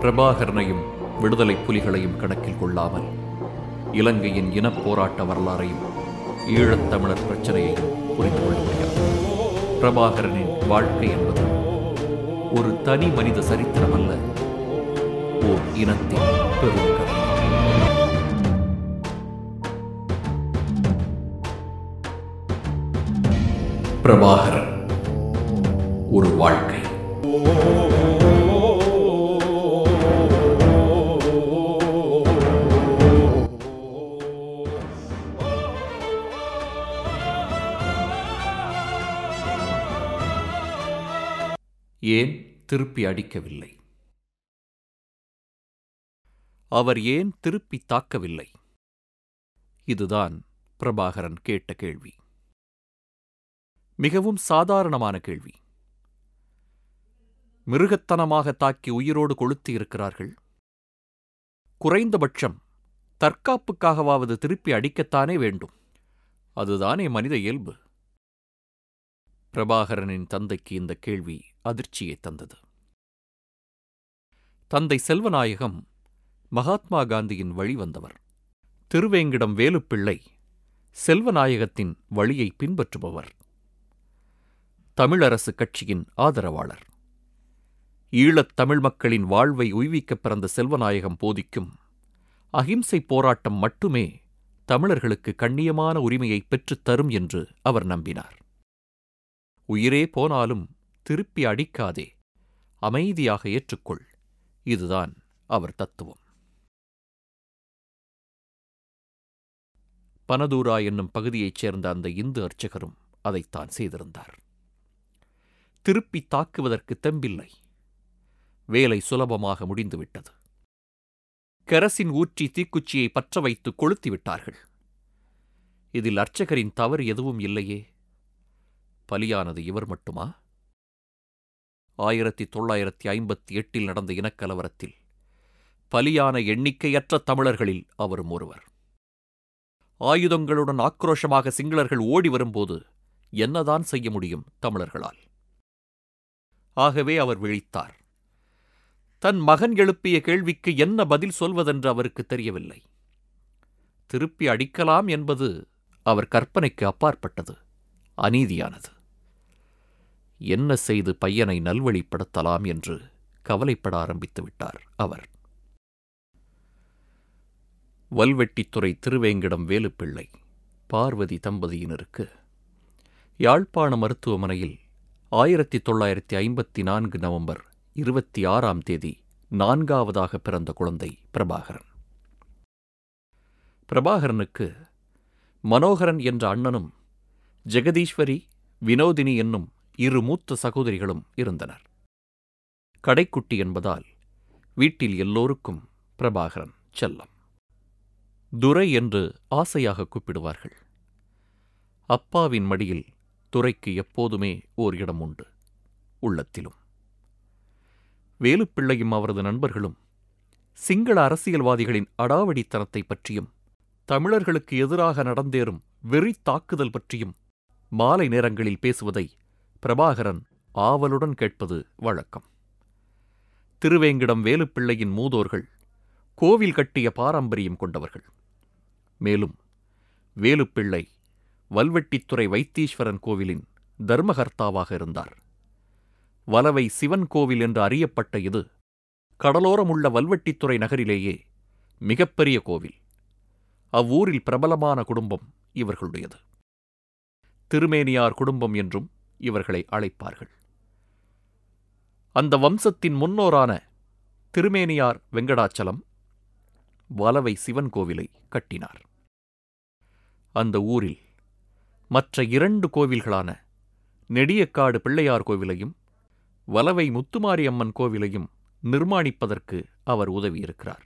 பிரபாகரனையும் விடுதலை புலிகளையும் கணக்கில் கொள்ளாமல் இலங்கையின் இனப் போராட்ட வரலாறையும் ஈழத்தமிழர் பிரச்சனையையும் புரிந்து கொள்ள முடியாது பிரபாகரனின் வாழ்க்கை என்பது ஒரு தனி மனித சரித்திரம் அல்ல ஓர் இனத்தின் பெரும் பிரபாகரன் ஒரு வாழ்க்கை. ஏன் திருப்பி அடிக்கவில்லை? அவர் ஏன் திருப்பி தாக்கவில்லை? இதுதான் பிரபாகரன் கேட்ட கேள்வி. மிகவும் சாதாரணமான கேள்வி. மிருகத்தனமாக தாக்கி உயிரோடு கொளுத்தி இருக்கிறார்கள். குறைந்தபட்சம் தற்காப்புக்காகவாவது திருப்பி அடிக்கத்தானே வேண்டும். அதுதானே மனித இயல்பு. பிரபாகரனின் தந்தைக்கு இந்த கேள்வி அதிர்ச்சியை தந்தது. தந்தை செல்வநாயகம் மகாத்மா காந்தியின் வழி வந்தவர். திருவேங்கிடம் வேலுப்பிள்ளை செல்வநாயகத்தின் வழியை பின்பற்றுபவர். தமிழரசு கட்சியின் ஆதரவாளர். ஈழத் தமிழ் மக்களின் வாழ்வை உய்விக்கப் பிறந்த செல்வநாயகம் போதிக்கும். அகிம்சை போராட்டம் மட்டுமே தமிழர்களுக்கு கண்ணியமான உரிமையை பெற்றுத் தரும் என்று அவர் நம்பினார். உயிரே போனாலும் திருப்பி அடிக்காதே அமைதியாக ஏற்றுக்கொள். இதுதான் அவர் தத்துவம். பனதூரா என்னும் பகுதியைச் சேர்ந்த அந்த இந்து அர்ச்சகரும் அதைத்தான் செய்திருந்தார். திருப்பி தாக்குவதற்கு தெம்பில்லை. வேலை சுலபமாக முடிந்துவிட்டது. கரசின் ஊற்றி தீக்குச்சியை பற்ற வைத்து கொளுத்தி விட்டார்கள். இதில் அர்ச்சகரின் தவறு எதுவும் இல்லையே. பலியானது இவர் மட்டுமா? ஆயிரத்தி தொள்ளாயிரத்தி ஐம்பத்தி எட்டில் நடந்த இனக்கலவரத்தில் பலியான எண்ணிக்கையற்ற தமிழர்களில் அவரும் ஒருவர். ஆயுதங்களுடன் ஆக்ரோஷமாக சிங்களர்கள் ஓடி வரும்போது என்னதான் செய்ய முடியும் தமிழர்களால்? ஆகவே அவர் விழித்தார். தன் மகன் எழுப்பிய கேள்விக்கு என்ன பதில் சொல்வதென்று அவருக்கு தெரியவில்லை. திருப்பி அடிக்கலாம் என்பது அவர் கற்பனைக்கு அப்பாற்பட்டது அநீதியானது. என்ன செய்து பையனை நல்வழிப்படுத்தலாம் என்று கவலைப்பட ஆரம்பித்து விட்டார் அவர். வல்வெட்டித்துறை திருவேங்கிடம் வேலுப்பிள்ளை பார்வதி தம்பதியினருக்கு. யாழ்ப்பாண மருத்துவமனையில் ஆயிரத்தி தொள்ளாயிரத்தி ஐம்பத்தி நான்கு நவம்பர் இருபத்தி ஆறாம் தேதி நான்காவதாக பிறந்த குழந்தை பிரபாகரன். பிரபாகரனுக்கு மனோகரன் என்ற அண்ணனும் ஜெகதீஸ்வரி வினோதினி என்னும் இரு மூத்த சகோதரிகளும் இருந்தனர். கடைக்குட்டி என்பதால் வீட்டில் எல்லோருக்கும் பிரபாகரன் செல்லம். துரை என்று ஆசையாக கூப்பிடுவார்கள். அப்பாவின் மடியில் துரைக்கு எப்போதுமே ஓர் இடம் உண்டு உள்ளத்திலும். வேலுப்பிள்ளையும் அவரது நண்பர்களும் சிங்கள அரசியல்வாதிகளின் அடாவடித்தனத்தை பற்றியும் தமிழர்களுக்கு எதிராக நடந்தேறும் வெறி தாக்குதல் பற்றியும் மாலை நேரங்களில் பேசுவதை பிரபாகரன் ஆவலுடன் கேட்பது வழக்கம். திருவேங்கிடம் வேலுப்பிள்ளையின் மூதோர்கள் கோவில் கட்டிய பாரம்பரியம் கொண்டவர்கள். மேலும் வேலுப்பிள்ளை வல்வெட்டித்துறை வைத்தீஸ்வரன் கோவிலின் தர்மகர்த்தாவாக இருந்தார். வலவை சிவன் கோவில் என்று அறியப்பட்ட இது கடலோரமுள்ள வல்வெட்டித்துறை நகரிலேயே மிகப்பெரிய கோவில். அவ்வூரில் பிரபலமான குடும்பம் இவர்களுடையது. திருமேனியார் குடும்பம் என்றும் இவர்களை அழைப்பார்கள். அந்த வம்சத்தின் முன்னோரான திருமேனியார் வெங்கடாச்சலம் வலவை சிவன் கோவிலை கட்டினார். அந்த ஊரில் மற்ற இரண்டு கோவில்களான நெடியக்காடு பிள்ளையார் கோவிலையும் வலவை முத்துமாரியம்மன் கோவிலையும் நிர்மாணிப்பதற்கு அவர் உதவியிருக்கிறார்.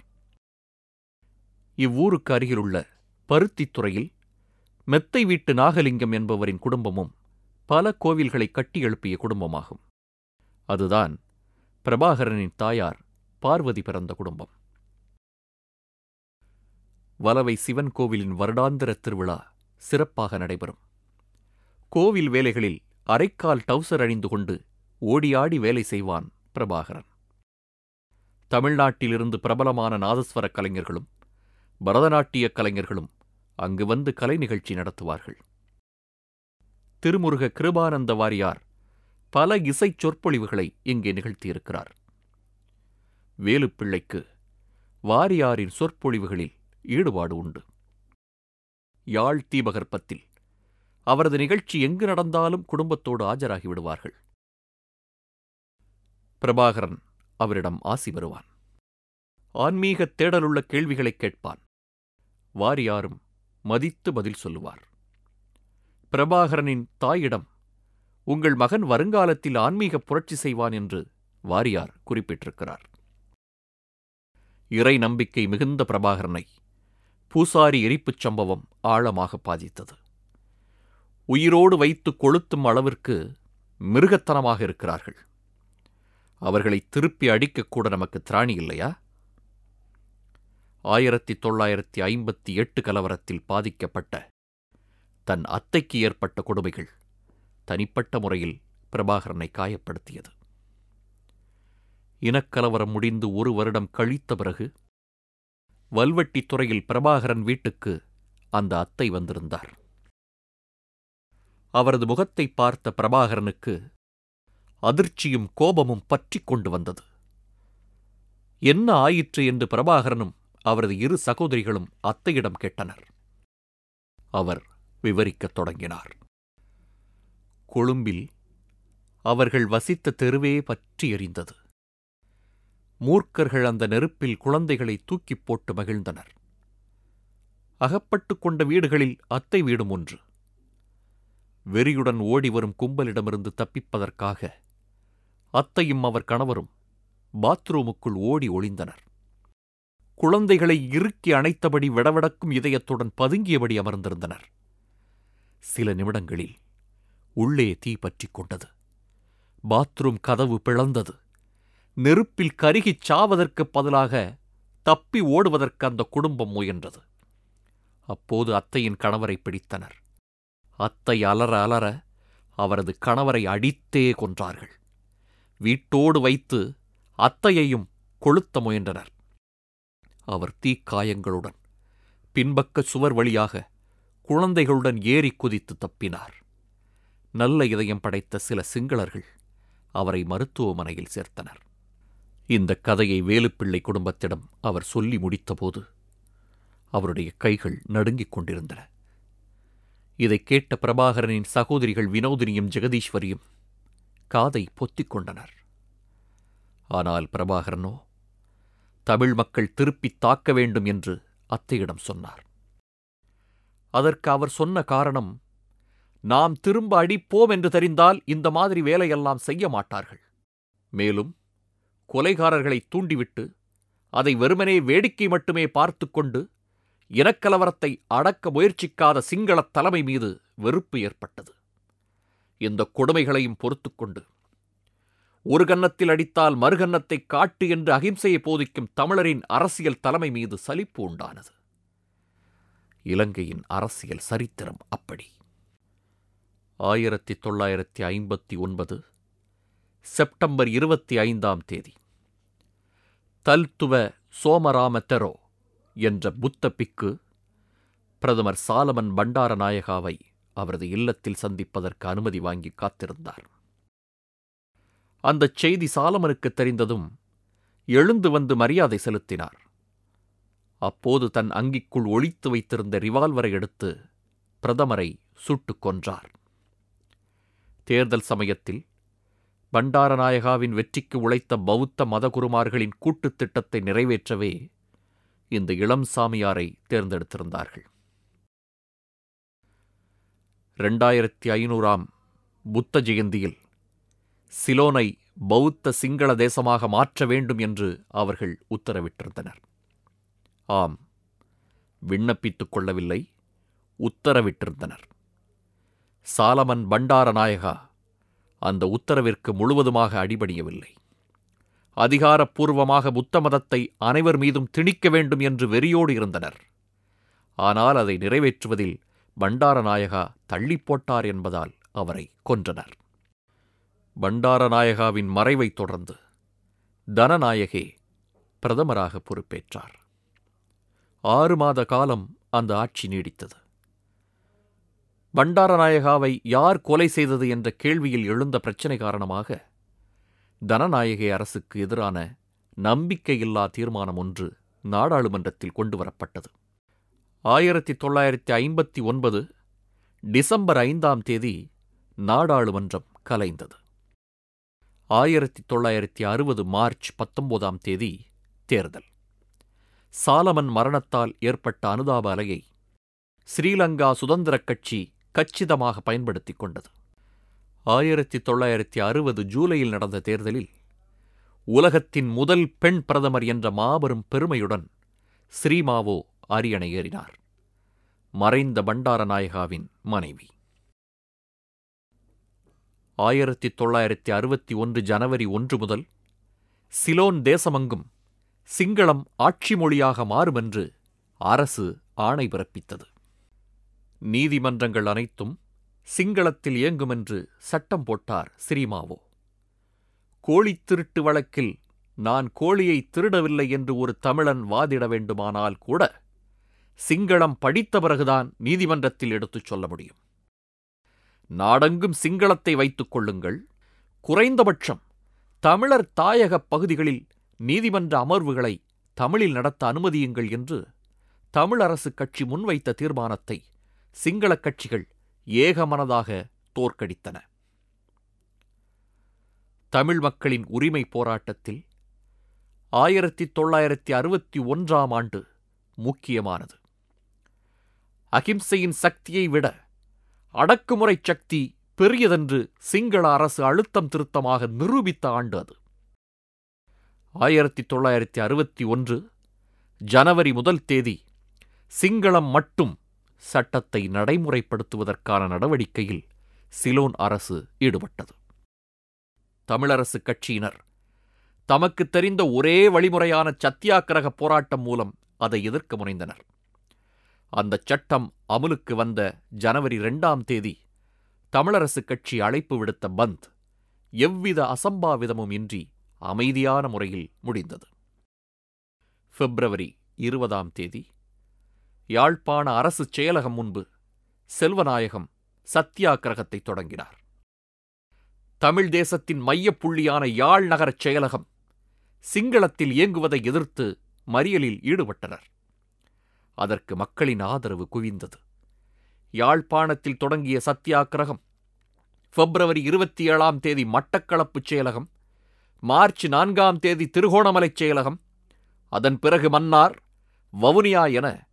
இவ்வூருக்கு அருகிலுள்ள பருத்தித்துறையில் மெத்தை வீட்டு நாகலிங்கம் என்பவரின் குடும்பமும் பல கோவில்களை கட்டி எழுப்பிய குடும்பமாகும். அதுதான் பிரபாகரனின் தாயார் பார்வதி பிறந்த குடும்பம். வலவை சிவன் கோவிலின் வருடாந்திர திருவிழா சிறப்பாக நடைபெறும். கோவில் வேலைகளில் அரைக்கால் டவுசர் அணிந்து கொண்டு ஓடியாடி வேலை செய்வான் பிரபாகரன். தமிழ்நாட்டிலிருந்து பிரபலமான நாதஸ்வர கலைஞர்களும் பரதநாட்டிய கலைஞர்களும் அங்கு வந்து கலை நிகழ்ச்சி நடத்துவார்கள். திருமுருக கிருபானந்த வாரியார் பல இசைச் சொற்பொழிவுகளை இங்கே நிகழ்த்தியிருக்கிறார். வேலுப்பிள்ளைக்கு வாரியாரின் சொற்பொழிவுகளில் ஈடுபாடு உண்டு. யாழ் தீபகற்பத்தில் அவரது நிகழ்ச்சி எங்கு நடந்தாலும் குடும்பத்தோடு ஆஜராகி விடுவார்கள். பிரபாகரன் அவரிடம் ஆசி வருவான். ஆன்மீகத் தேடலுள்ள கேள்விகளைக் கேட்பான். வாரியாரும் மதித்து பதில் சொல்லுவார். பிரபாகரனின் தாயிடம் உங்கள் மகன் வருங்காலத்தில் ஆன்மீக புரட்சி செய்வான் என்று வாரியார் குறிப்பிட்டிருக்கிறார். இறை நம்பிக்கை மிகுந்த பிரபாகரனை பூசாரி எரிப்புச் சம்பவம் ஆழமாக பாதித்தது. உயிரோடு வைத்து கொளுத்தும் அளவிற்கு மிருகத்தனமாக இருக்கிறார்கள். அவர்களை திருப்பி அடிக்கக்கூட நமக்கு திராணி இல்லையா? ஆயிரத்தி தொள்ளாயிரத்தி ஐம்பத்தி எட்டு கலவரத்தில் பாதிக்கப்பட்ட தன் அத்தைக்கு ஏற்பட்ட கொடுமைகள் தனிப்பட்ட முறையில் பிரபாகரனை காயப்படுத்தியது. இனக்கலவரம் முடிந்து ஒரு வருடம் கழித்த பிறகு வல்வெட்டித் துறையில் பிரபாகரன் வீட்டுக்கு அந்த அத்தை வந்திருந்தார். அவரது முகத்தை பார்த்த பிரபாகரனுக்கு அதிர்ச்சியும் கோபமும் பற்றிக் கொண்டு வந்தது. என்ன ஆயிற்று? என்று பிரபாகரனும் அவரது இரு சகோதரிகளும் அத்தையிடம் கேட்டனர். அவர் விவரிக்கத் தொடங்கினார். கொழும்பில் அவர்கள் வசித்த தெருவே பற்றி எறிந்தது மூர்க்கர்கள் அந்த நெருப்பில் குழந்தைகளை தூக்கிப் போட்டு மகிழ்ந்தனர். அகப்பட்டுக் கொண்ட வீடுகளில் அத்தை வீடும் ஒன்று. வெறியுடன் ஓடி வரும் கும்பலிடமிருந்து தப்பிப்பதற்காக அத்தையும் அவர் கணவரும் பாத்ரூமுக்குள் ஓடி ஒளிந்தனர். குழந்தைகளை இறுக்கி அணைத்தபடி விடவிடக்கும் இதயத்துடன் பதுங்கியபடி அமர்ந்திருந்தனர். சில நிமிடங்களில் உள்ளே தீ பற்றிக் கொண்டது. பாத்ரூம் கதவு பிளந்தது. நெருப்பில் கருகிச் சாவதற்குப் பதிலாக தப்பி ஓடுவதற்கு அந்த குடும்பம் முயன்றது. அப்போது அத்தையின் கணவரை பிடித்தனர். அத்தை அலற அலற அவரது கணவரை அடித்தே கொன்றார்கள். வீட்டோடு வைத்து அத்தையையும் கொளுத்த முயன்றனர். அவர் தீக்காயங்களுடன் பின்பக்க சுவர் வழியாக குழந்தைகளுடன் ஏறி குதித்து தப்பினார். நல்ல இதயம் படைத்த சில சிங்களர்கள் அவரை மருத்துவமனையில் சேர்த்தனர். இந்த கதையை வேலுப்பிள்ளை குடும்பத்திடம் அவர் சொல்லி முடித்தபோது அவருடைய கைகள் நடுங்கிக் கொண்டிருந்தன. இதைக் கேட்ட பிரபாகரனின் சகோதரிகள் வினோதினியும் ஜெகதீஸ்வரியும் காதை பொத்திக் கொண்டனர். ஆனால் பிரபாகரனோ தமிழ் மக்கள் திருப்பித் தாக்க வேண்டும் என்று அத்தையிடம் சொன்னார். அதற்கு அவர் சொன்ன காரணம் நாம் திரும்ப அடிப்போம் என்று தெரிந்தால் இந்த மாதிரி வேலையெல்லாம் செய்ய மாட்டார்கள். மேலும் கொலைகாரர்களை தூண்டிவிட்டு அதை வெறுமனே வேடிக்கை மட்டுமே பார்த்து கொண்டு இனக்கலவரத்தை அடக்க முயற்சிக்காத சிங்களத் தலைமை மீது வெறுப்பு ஏற்பட்டது. இந்த கொடுமைகளையும் பொறுத்துக்கொண்டு ஒரு கன்னத்தில் அடித்தால் மறுகன்னத்தை காட்டு என்று அகிம்சையை போதிக்கும் தமிழரின் அரசியல் தலைமை மீது சலிப்பு உண்டானது. இலங்கையின் அரசியல் சரித்திரம் அப்படி. ஆயிரத்தி தொள்ளாயிரத்தி ஐம்பத்தி ஒன்பது செப்டம்பர் இருபத்தி ஐந்தாம் தேதி. தல்துவ சோமராம தெரோ என்ற புத்த பிக்கு பிரதமர் சாலமன் பண்டாரநாயகாவை அவரது இல்லத்தில் சந்திப்பதற்கு அனுமதி வாங்கி காத்திருந்தார். அந்தச் செய்தி சாலமனுக்கு தெரிந்ததும் எழுந்து வந்து மரியாதை செலுத்தினார். அப்போது தன் அங்கிக்குள் ஒழித்து வைத்திருந்த ரிவால்வரை எடுத்து பிரதமரை சுட்டுக் கொன்றார். தேர்தல் சமயத்தில் பண்டாரநாயகாவின் வெற்றிக்கு உழைத்த பௌத்த மதகுருமார்களின் கூட்டுத் திட்டத்தை நிறைவேற்றவே இந்த இளம் சாமியாரை தேர்ந்தெடுத்திருந்தார்கள். இரண்டாயிரத்தி ஐநூறாம் புத்த ஜெயந்தியில் சிலோனை பௌத்த சிங்கள தேசமாக மாற்ற வேண்டும் என்று அவர்கள் உத்தரவிட்டிருந்தனர். ஆம் விண்ணப்பித்துக் கொள்ளவில்லை உத்தரவிட்டிருந்தனர். சாலமன் பண்டாரநாயகா அந்த உத்தரவிற்கு முழுவதுமாக அடிபடியவில்லை அதிகாரப்பூர்வமாக புத்த மதத்தை அனைவர் மீதும் திணிக்க வேண்டும் என்று வெறியோடு இருந்தனர். ஆனால் அதை நிறைவேற்றுவதில் பண்டாரநாயகா தள்ளி போட்டார் என்பதால் அவரை கொன்றனர். பண்டாரநாயகாவின் மறைவைத் தொடர்ந்து தனநாயகே பிரதமராக பொறுப்பேற்றார். ஆறு மாத காலம் அந்த ஆட்சி நீடித்தது. பண்டாரநாயகாவை யார் கொலை செய்தது என்ற கேள்வியில் எழுந்த பிரச்சினை காரணமாக தனநாயகே அரசுக்கு எதிரான நம்பிக்கையில்லா தீர்மானம் ஒன்று நாடாளுமன்றத்தில் கொண்டுவரப்பட்டது. ஆயிரத்தி தொள்ளாயிரத்தி ஐம்பத்தி ஒன்பது டிசம்பர் ஐந்தாம் தேதி நாடாளுமன்றம் கலைந்தது. ஆயிரத்தி தொள்ளாயிரத்தி அறுபது மார்ச் பத்தொன்பதாம் தேதி தேர்தல். சாலமன் மரணத்தால் ஏற்பட்ட அனுதாப அலையை ஸ்ரீலங்கா சுதந்திரக் கட்சி கச்சிதமாக பயன்படுத்திக் கொண்டது. ஆயிரத்தி தொள்ளாயிரத்தி அறுபது ஜூலையில் நடந்த தேர்தலில் உலகத்தின் முதல் பெண் பிரதமர் என்ற மாபெரும் பெருமையுடன் ஸ்ரீமாவோ அரியணை ஏறினார். மறைந்த பண்டாரநாயகாவின் மனைவி. ஆயிரத்தி தொள்ளாயிரத்தி அறுபத்தி ஒன்று ஜனவரி ஒன்று முதல் சிலோன் தேசமங்கும் சிங்களம் ஆட்சி மொழியாக மாறுமென்று அரசு ஆணை பிறப்பித்தது. நீதிமன்றங்கள் அனைத்தும் சிங்களத்தில் இயங்குமென்று சட்டம் போட்டார் ஸ்ரீமாவோ கோழித் திருட்டு வழக்கில் நான் கோழியை திருடவில்லை என்று ஒரு தமிழன் வாதிட வேண்டுமானால் கூட சிங்களம் படித்த பிறகுதான் நீதிமன்றத்தில் எடுத்துச் சொல்ல முடியும். நாடெங்கும் சிங்களத்தை வைத்துக் கொள்ளுங்கள். குறைந்தபட்சம் தமிழர் தாயகப் பகுதிகளில் நீதிமன்ற அமர்வுகளை தமிழில் நடத்த அனுமதியுங்கள் என்று தமிழரசுக் கட்சி முன்வைத்த தீர்மானத்தை சிங்களக் கட்சிகள் ஏகமனதாக தோற்கடித்தன. தமிழ் மக்களின் உரிமை போராட்டத்தில் ஆயிரத்தி தொள்ளாயிரத்தி அறுபத்தி ஒன்றாம் ஆண்டு முக்கியமானது. அகிம்சையின் சக்தியை விட அடக்குமுறை சக்தி பெரியதென்று சிங்கள அரசு அழுத்தம் திருத்தமாக நிரூபித்த ஆண்டு அது. ஆயிரத்தி தொள்ளாயிரத்தி அறுபத்தி ஒன்று ஜனவரி முதல் தேதி சிங்களம் மட்டும் சட்டத்தை நடைமுறைப்படுத்துவதற்கான நடவடிக்கையில் சிலோன் அரசு ஈடுபட்டது. தமிழரசு கட்சியினர் தமக்கு தெரிந்த ஒரே வழிமுறையான சத்தியாகிரக போராட்டம் மூலம் அதை எதிர்க்க முனைந்தனர். அந்த சட்டம் அமுலுக்கு வந்த ஜனவரி இரண்டாம் தேதி தமிழரசு கட்சி அழைப்பு விடுத்த பந்த் எவ்வித அசம்பாவிதமும் இன்றி அமைதியான முறையில் முடிந்தது. பிப்ரவரி இருபதாம் தேதி யாழ்ப்பாண அரசு செயலகம் முன்பு செல்வநாயகம் சத்தியாகிரகத்தை தொடங்கினார். தமிழ் தேசத்தின் மையப்புள்ளியான யாழ் நகரச் செயலகம் சிங்களத்தில் இயங்குவதை எதிர்த்து மறியலில் ஈடுபட்டனர். அதற்கு மக்களின் ஆதரவு குவிந்தது. யாழ்ப்பாணத்தில் தொடங்கிய சத்தியாகிரகம் பிப்ரவரி இருபத்தி ஏழாம் தேதி மட்டக்களப்புச் செயலகம் மார்ச் நான்காம் தேதி திருகோணமலைச் செயலகம் அதன் பிறகு மன்னார் வவுனியா என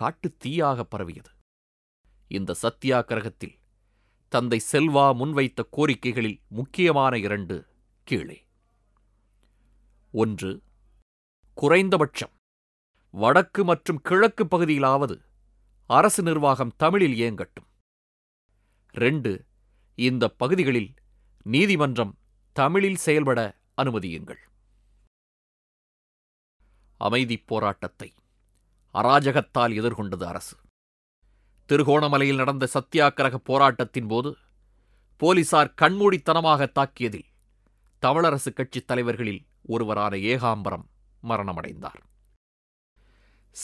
காட்டுத் தீயாக பரவியது. இந்த சத்தியாகிரகத்தில் தந்தை செல்வா முன்வைத்த கோரிக்கைகளில் முக்கியமான இரண்டு கீழே. ஒன்று குறைந்தபட்சம் வடக்கு மற்றும் கிழக்கு பகுதியிலாவது அரசு நிர்வாகம் தமிழில் இயங்கட்டும். ரெண்டு இந்த பகுதிகளில் நீதிமன்றம் தமிழில் செயல்பட அனுமதியுங்கள். அமைதிப் போராட்டத்தை. அராஜகத்தால் எதிர்கொண்டது அரசு. திருகோணமலையில் நடந்த சத்தியாகிரக போராட்டத்தின் போது போலீசார் கண்மூடித்தனமாக தாக்கியதில் தமிழரசு கட்சித் தலைவர்களில் ஒருவரான ஏகாம்பரம் மரணமடைந்தார்.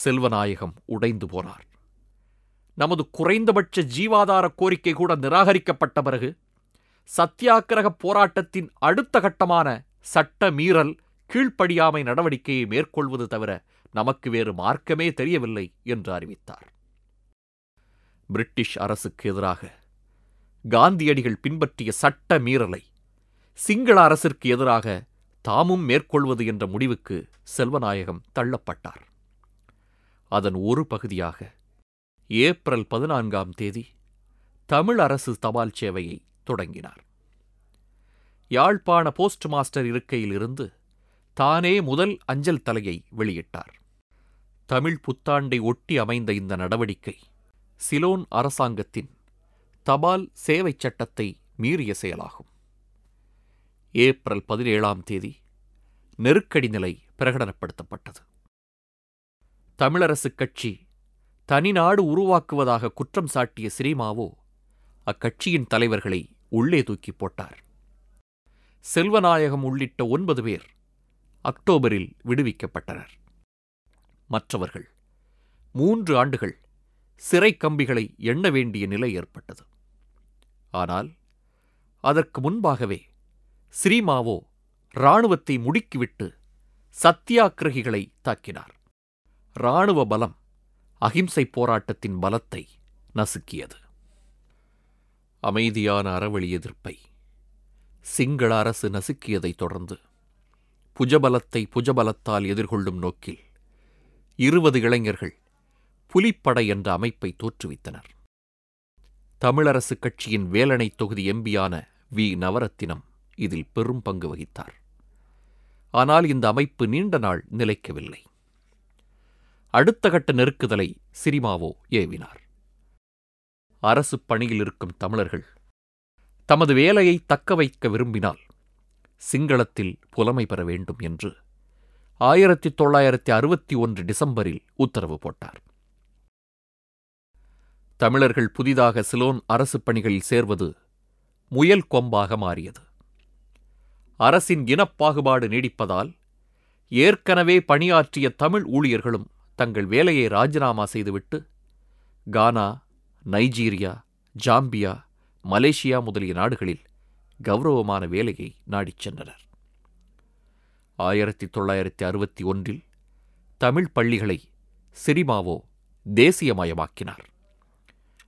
செல்வநாயகம் உடைந்து போனார். நமது குறைந்தபட்ச ஜீவாதார கோரிக்கை கூட நிராகரிக்கப்பட்ட பிறகு சத்தியாகிரக போராட்டத்தின் அடுத்த கட்டமான சட்ட மீறல் கீழ்ப்படியாமை நடவடிக்கையை மேற்கொள்வது தவிர நமக்கு வேறு மார்க்கமே தெரியவில்லை என்று அறிவித்தார். பிரிட்டிஷ் அரசுக்கு எதிராக காந்தியடிகள் பின்பற்றிய சட்ட மீறலை சிங்கள அரசிற்கு எதிராக தாமும் மேற்கொள்வது என்ற முடிவுக்கு செல்வநாயகம் தள்ளப்பட்டார். அதன் ஒரு பகுதியாக ஏப்ரல் பதினான்காம் தேதி தமிழ் அரசு தபால் சேவையை தொடங்கினார். யாழ்ப்பாண போஸ்ட் மாஸ்டர் இருக்கையிலிருந்து தானே முதல் அஞ்சல் தலையை வெளியிட்டார். தமிழ் புத்தாண்டை ஒட்டி அமைந்த இந்த நடவடிக்கை சிலோன் அரசாங்கத்தின் தபால் சேவைச் சட்டத்தை மீறிய செயலாகும். ஏப்ரல் பதினேழாம் தேதி நெருக்கடி நிலை பிரகடனப்படுத்தப்பட்டது. தமிழரசுக் கட்சி தனிநாடு உருவாக்குவதாக குற்றம் சாட்டிய சிரீமாவோ அக்கட்சியின் தலைவர்களை உள்ளே தூக்கி போட்டார். செல்வநாயகம் உள்ளிட்ட ஒன்பது பேர் அக்டோபரில் விடுவிக்கப்பட்டனர். மற்றவர்கள். மூன்று ஆண்டுகள் சிறை கம்பிகளை எண்ண வேண்டிய நிலை ஏற்பட்டது. ஆனால் அதற்கு முன்பாகவே ஸ்ரீமாவோ இராணுவத்தை முடுக்கிவிட்டு சத்தியாக்கிரகிகளை தாக்கினார். இராணுவ பலம் அகிம்சை போராட்டத்தின் பலத்தை நசுக்கியது. அமைதியான அறவழி எதிர்ப்பை சிங்கள அரசு நசுக்கியதைத் தொடர்ந்து புஜபலத்தை புஜபலத்தால் எதிர்கொள்ளும் நோக்கில் இருபது இளைஞர்கள் புலிப்படை என்ற அமைப்பை தோற்றுவித்தனர். தமிழரசு கட்சியின் வேலணை தொகுதி எம்பியான வி. நவரத்தினம் இதில் பெரும் பங்கு வகித்தார். ஆனால் இந்த அமைப்பு நீண்ட நாள் நிலைக்கவில்லை. அடுத்த கட்ட நெருக்குதலை சிரிமாவோ ஏவினார். அரசு பணியில் இருக்கும் தமிழர்கள் தமது வேலையை தக்க வைக்க விரும்பினால் சிங்களத்தில் புலமை பெற வேண்டும் என்று ஆயிரத்தி தொள்ளாயிரத்தி அறுபத்தி ஒன்று டிசம்பரில் உத்தரவு போட்டார். தமிழர்கள் புதிதாக சிலோன் அரசு பணிகளில் சேர்வது முயல் கொம்பாக மாறியது. அரசின் இனப்பாகுபாடு நீடிப்பதால் ஏற்கனவே பணியாற்றிய தமிழ் ஊழியர்களும் தங்கள் வேலையை ராஜினாமா செய்துவிட்டு கானா நைஜீரியா ஜாம்பியா மலேசியா முதலிய நாடுகளில் கௌரவமான வேலையை நாடிச் சென்றனர். ஆயிரத்தி தொள்ளாயிரத்தி அறுபத்தி ஒன்றில் தமிழ் பள்ளிகளை சிரிமாவோ தேசியமயமாக்கினார்.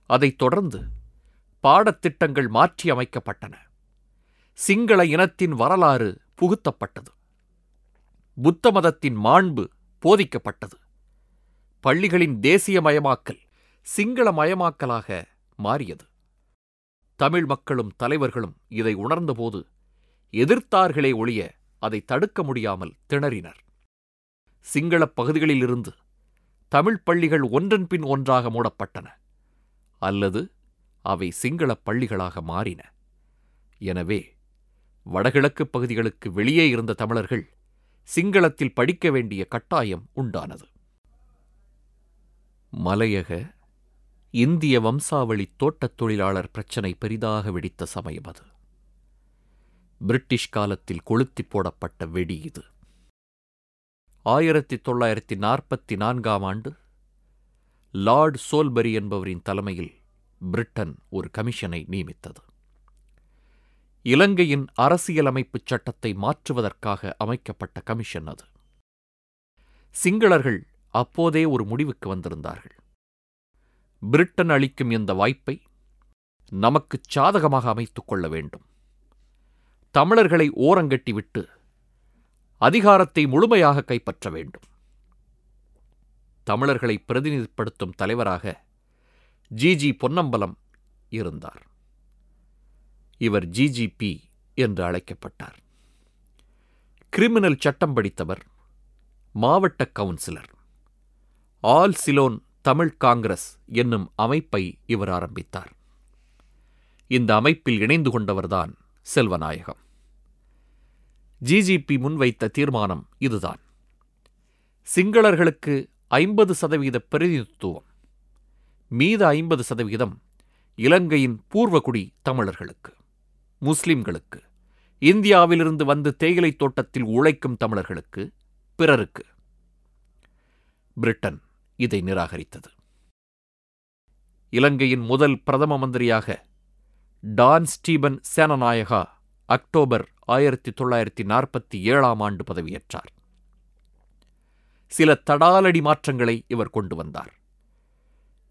அதைத் தொடர்ந்து பாடத்திட்டங்கள் மாற்றியமைக்கப்பட்டன. சிங்கள இனத்தின் வரலாறு புகுத்தப்பட்டது. புத்த மதத்தின் மாண்பு போதிக்கப்பட்டது. பள்ளிகளின் தேசியமயமாக்கல் சிங்களமயமாக்கலாக மாறியது. தமிழ் மக்களும் தலைவர்களும் இதை உணர்ந்தபோது எதிர்த்தார்களே ஒழிய அதை தடுக்க முடியாமல் திணறினர். சிங்களப் பகுதிகளிலிருந்து தமிழ் பள்ளிகள் ஒன்றன் பின் ஒன்றாக மூடப்பட்டன அல்லது அவை சிங்களப் பள்ளிகளாக மாறின. எனவே வடகிழக்கு பகுதிகளுக்கு வெளியே இருந்த தமிழர்கள் சிங்களத்தில் படிக்க வேண்டிய கட்டாயம் உண்டானது. மலையக இந்திய வம்சாவளி தோட்டத் தொழிலாளர் பிரச்சினை பெரிதாக வெடித்த சமயம் அது. பிரிட்டிஷ் காலத்தில் கொளுத்தி போடப்பட்ட வெடி இது. ஆயிரத்தி தொள்ளாயிரத்தி நாற்பத்தி நான்காம் ஆண்டு லார்ட் சோல்பரி என்பவரின் தலைமையில் பிரிட்டன் ஒரு கமிஷனை நியமித்தது. இலங்கையின் அரசியலமைப்புச் சட்டத்தை மாற்றுவதற்காக அமைக்கப்பட்ட கமிஷன் அது. சிங்களர்கள் அப்போதே ஒரு முடிவுக்கு வந்திருந்தார்கள். பிரிட்டன் அளிக்கும் இந்த வாய்ப்பை நமக்குச் சாதகமாக அமைத்துக் கொள்ள வேண்டும். தமிழர்களை ஓரங்கட்டிவிட்டு அதிகாரத்தை முழுமையாக கைப்பற்ற வேண்டும். தமிழர்களை பிரதிநிதிப்படுத்தும் தலைவராக ஜிஜி பொன்னம்பலம் இருந்தார். இவர் ஜிஜிபி என்று அழைக்கப்பட்டார். கிரிமினல் சட்டம் படித்தவர் மாவட்ட councillor. All Ceylon Tamil Congress என்னும் அமைப்பை இவர் ஆரம்பித்தார். இந்த அமைப்பில் இணைந்து கொண்டவர்தான் செல்வநாயகம். ஜிஜிபி முன்வைத்த தீர்மானம் இதுதான். சிங்களர்களுக்கு ஐம்பது சதவீத பிரதிநிதித்துவம். மீத ஐம்பது சதவீதம் இலங்கையின் பூர்வகுடி தமிழர்களுக்கு. முஸ்லிம்களுக்கு. இந்தியாவிலிருந்து வந்து தேயிலை தோட்டத்தில் உழைக்கும் தமிழர்களுக்கு பிறருக்கு. பிரிட்டன் இதை நிராகரித்தது. இலங்கையின் முதல் பிரதம மந்திரியாக டான் ஸ்டீபன் சேனநாயகா அக்டோபர் ஆயிரத்தி தொள்ளாயிரத்தி நாற்பத்தி ஏழாம் ஆண்டு பதவியேற்றார். சில தடாலடி மாற்றங்களை இவர் கொண்டு வந்தார்.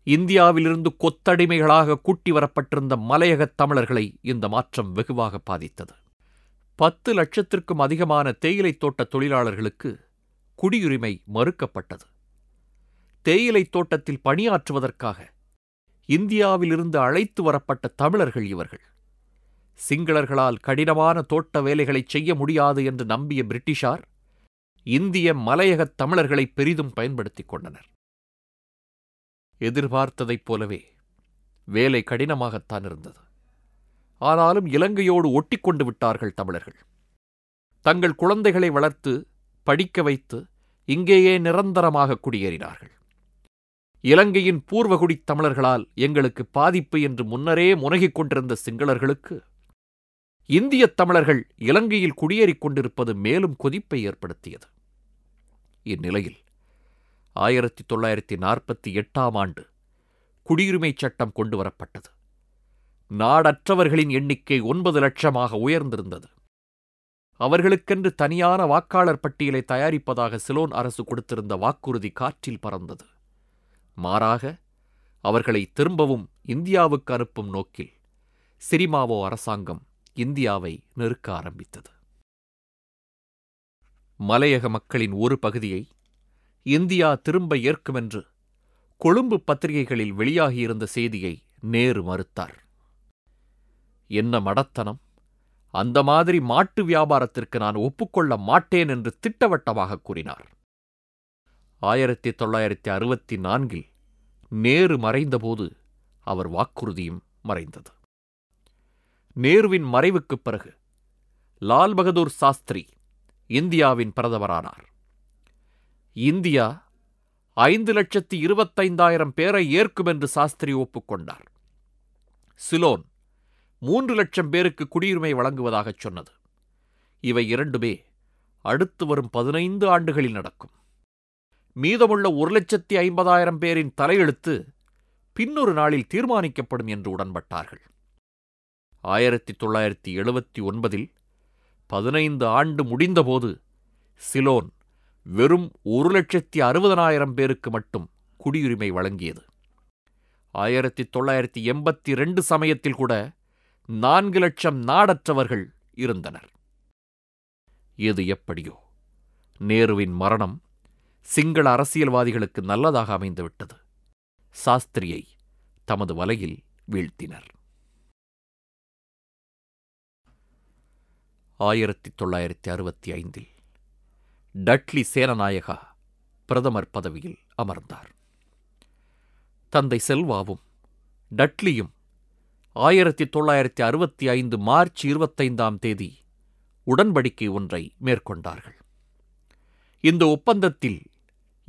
இந்தியாவிலிருந்து கொத்தடிமைகளாக கூட்டி வரப்பட்டிருந்த மலையகத் தமிழர்களை இந்த மாற்றம் வெகுவாக பாதித்தது. பத்து லட்சத்திற்கும் அதிகமான தேயிலைத் தோட்ட தொழிலாளர்களுக்கு குடியுரிமை மறுக்கப்பட்டது. தேயிலைத் தோட்டத்தில் பணியாற்றுவதற்காக இந்தியாவிலிருந்து அழைத்து வரப்பட்ட தமிழர்கள் இவர்கள். சிங்களர்களால் கடினமான தோட்ட வேலைகளைச் செய்ய முடியாது என்று நம்பிய பிரிட்டிஷார் இந்திய மலையகத் தமிழர்களை பெரிதும் பயன்படுத்திக் கொண்டனர். எதிர்பார்த்ததைப் போலவே வேலை கடினமாகத்தான் இருந்தது. ஆனாலும் இலங்கையோடு ஒட்டிக்கொண்டு விட்டார்கள் தமிழர்கள். தங்கள் குழந்தைகளை வளர்த்து படிக்க வைத்து இங்கேயே நிரந்தரமாக குடியேறினார்கள். இலங்கையின் பூர்வகுடித் தமிழர்களால் எங்களுக்கு பாதிப்பு என்று முன்னரே முனகிக் கொண்டிருந்த சிங்களர்களுக்கு இந்தியத் தமிழர்கள் இலங்கையில் குடியேறிக் கொண்டிருப்பது மேலும் கொதிப்பை ஏற்படுத்தியது. இந்நிலையில் ஆயிரத்தி தொள்ளாயிரத்தி நாற்பத்தி எட்டாம் ஆண்டு குடியுரிமைச் சட்டம் கொண்டுவரப்பட்டது நாடற்றவர்களின் எண்ணிக்கை ஒன்பது லட்சமாக உயர்ந்திருந்தது. அவர்களுக்கென்று தனியான வாக்காளர் பட்டியலை தயாரிப்பதாக சிலோன் அரசு கொடுத்திருந்த வாக்குறுதி காற்றில் பறந்தது. மாறாக அவர்களை திரும்பவும் இந்தியாவுக்கு அனுப்பும் நோக்கில் சிரிமாவோ அரசாங்கம் இந்தியாவை நெருக்க ஆரம்பித்தது. மலையக மக்களின் ஒரு பகுதியை இந்தியா திரும்ப ஏற்குமென்று கொழும்பு பத்திரிகைகளில் வெளியாகியிருந்த செய்தியை நேரு மறுத்தார். என்ன மடத்தனம்! அந்த மாதிரி மாட்டு வியாபாரத்திற்கு நான் ஒப்புக்கொள்ள மாட்டேன் என்று திட்டவட்டமாக கூறினார். ஆயிரத்தி தொள்ளாயிரத்தி அறுபத்தி நான்கில் நேரு மறைந்தபோது அவர் வாக்குறுதியும் மறைந்தது. நேருவின் மறைவுக்குப் பிறகு லால் பகதூர் சாஸ்திரி இந்தியாவின் பிரதமரானார். இந்தியா ஐந்து லட்சத்தி இருபத்தைந்தாயிரம் பேரை ஏற்கும் என்று சாஸ்திரி ஒப்புக்கொண்டார் சிலோன் மூன்று லட்சம் பேருக்கு குடியுரிமை வழங்குவதாகச் சொன்னது. இவை இரண்டுமே அடுத்து வரும் பதினைந்து ஆண்டுகளில் நடக்கும். மீதமுள்ள ஒரு லட்சத்தி ஐம்பதாயிரம் பேரின் தலையெழுத்து பின்னொரு நாளில் தீர்மானிக்கப்படும் என்று உடன்பட்டார்கள். ஆயிரத்தி தொள்ளாயிரத்தி எழுபத்தி ஒன்பதில் பதினைந்து ஆண்டு முடிந்தபோது சிலோன் வெறும் ஒரு லட்சத்தி அறுபதனாயிரம் பேருக்கு மட்டும் குடியுரிமை வழங்கியது. ஆயிரத்தி தொள்ளாயிரத்தி எண்பத்தி ரெண்டு சமயத்தில் கூட நான்கு லட்சம் நாடற்றவர்கள் இருந்தனர். எது எப்படியோ நேருவின் மரணம் சிங்கள அரசியல்வாதிகளுக்கு நல்லதாக அமைந்துவிட்டது. சாஸ்திரியை தமது வலையில் வீழ்த்தினர். ஆயிரத்தி தொள்ளாயிரத்தி அறுபத்தி ஐந்தில் டட்லி சேனநாயகா பிரதமர் பதவியில் அமர்ந்தார். தந்தை செல்வாவும் டட்லியும் ஆயிரத்தி தொள்ளாயிரத்தி அறுபத்தி ஐந்து மார்ச் இருபத்தைந்தாம் தேதி உடன்படிக்கை ஒன்றை மேற்கொண்டார்கள். இந்த ஒப்பந்தத்தில்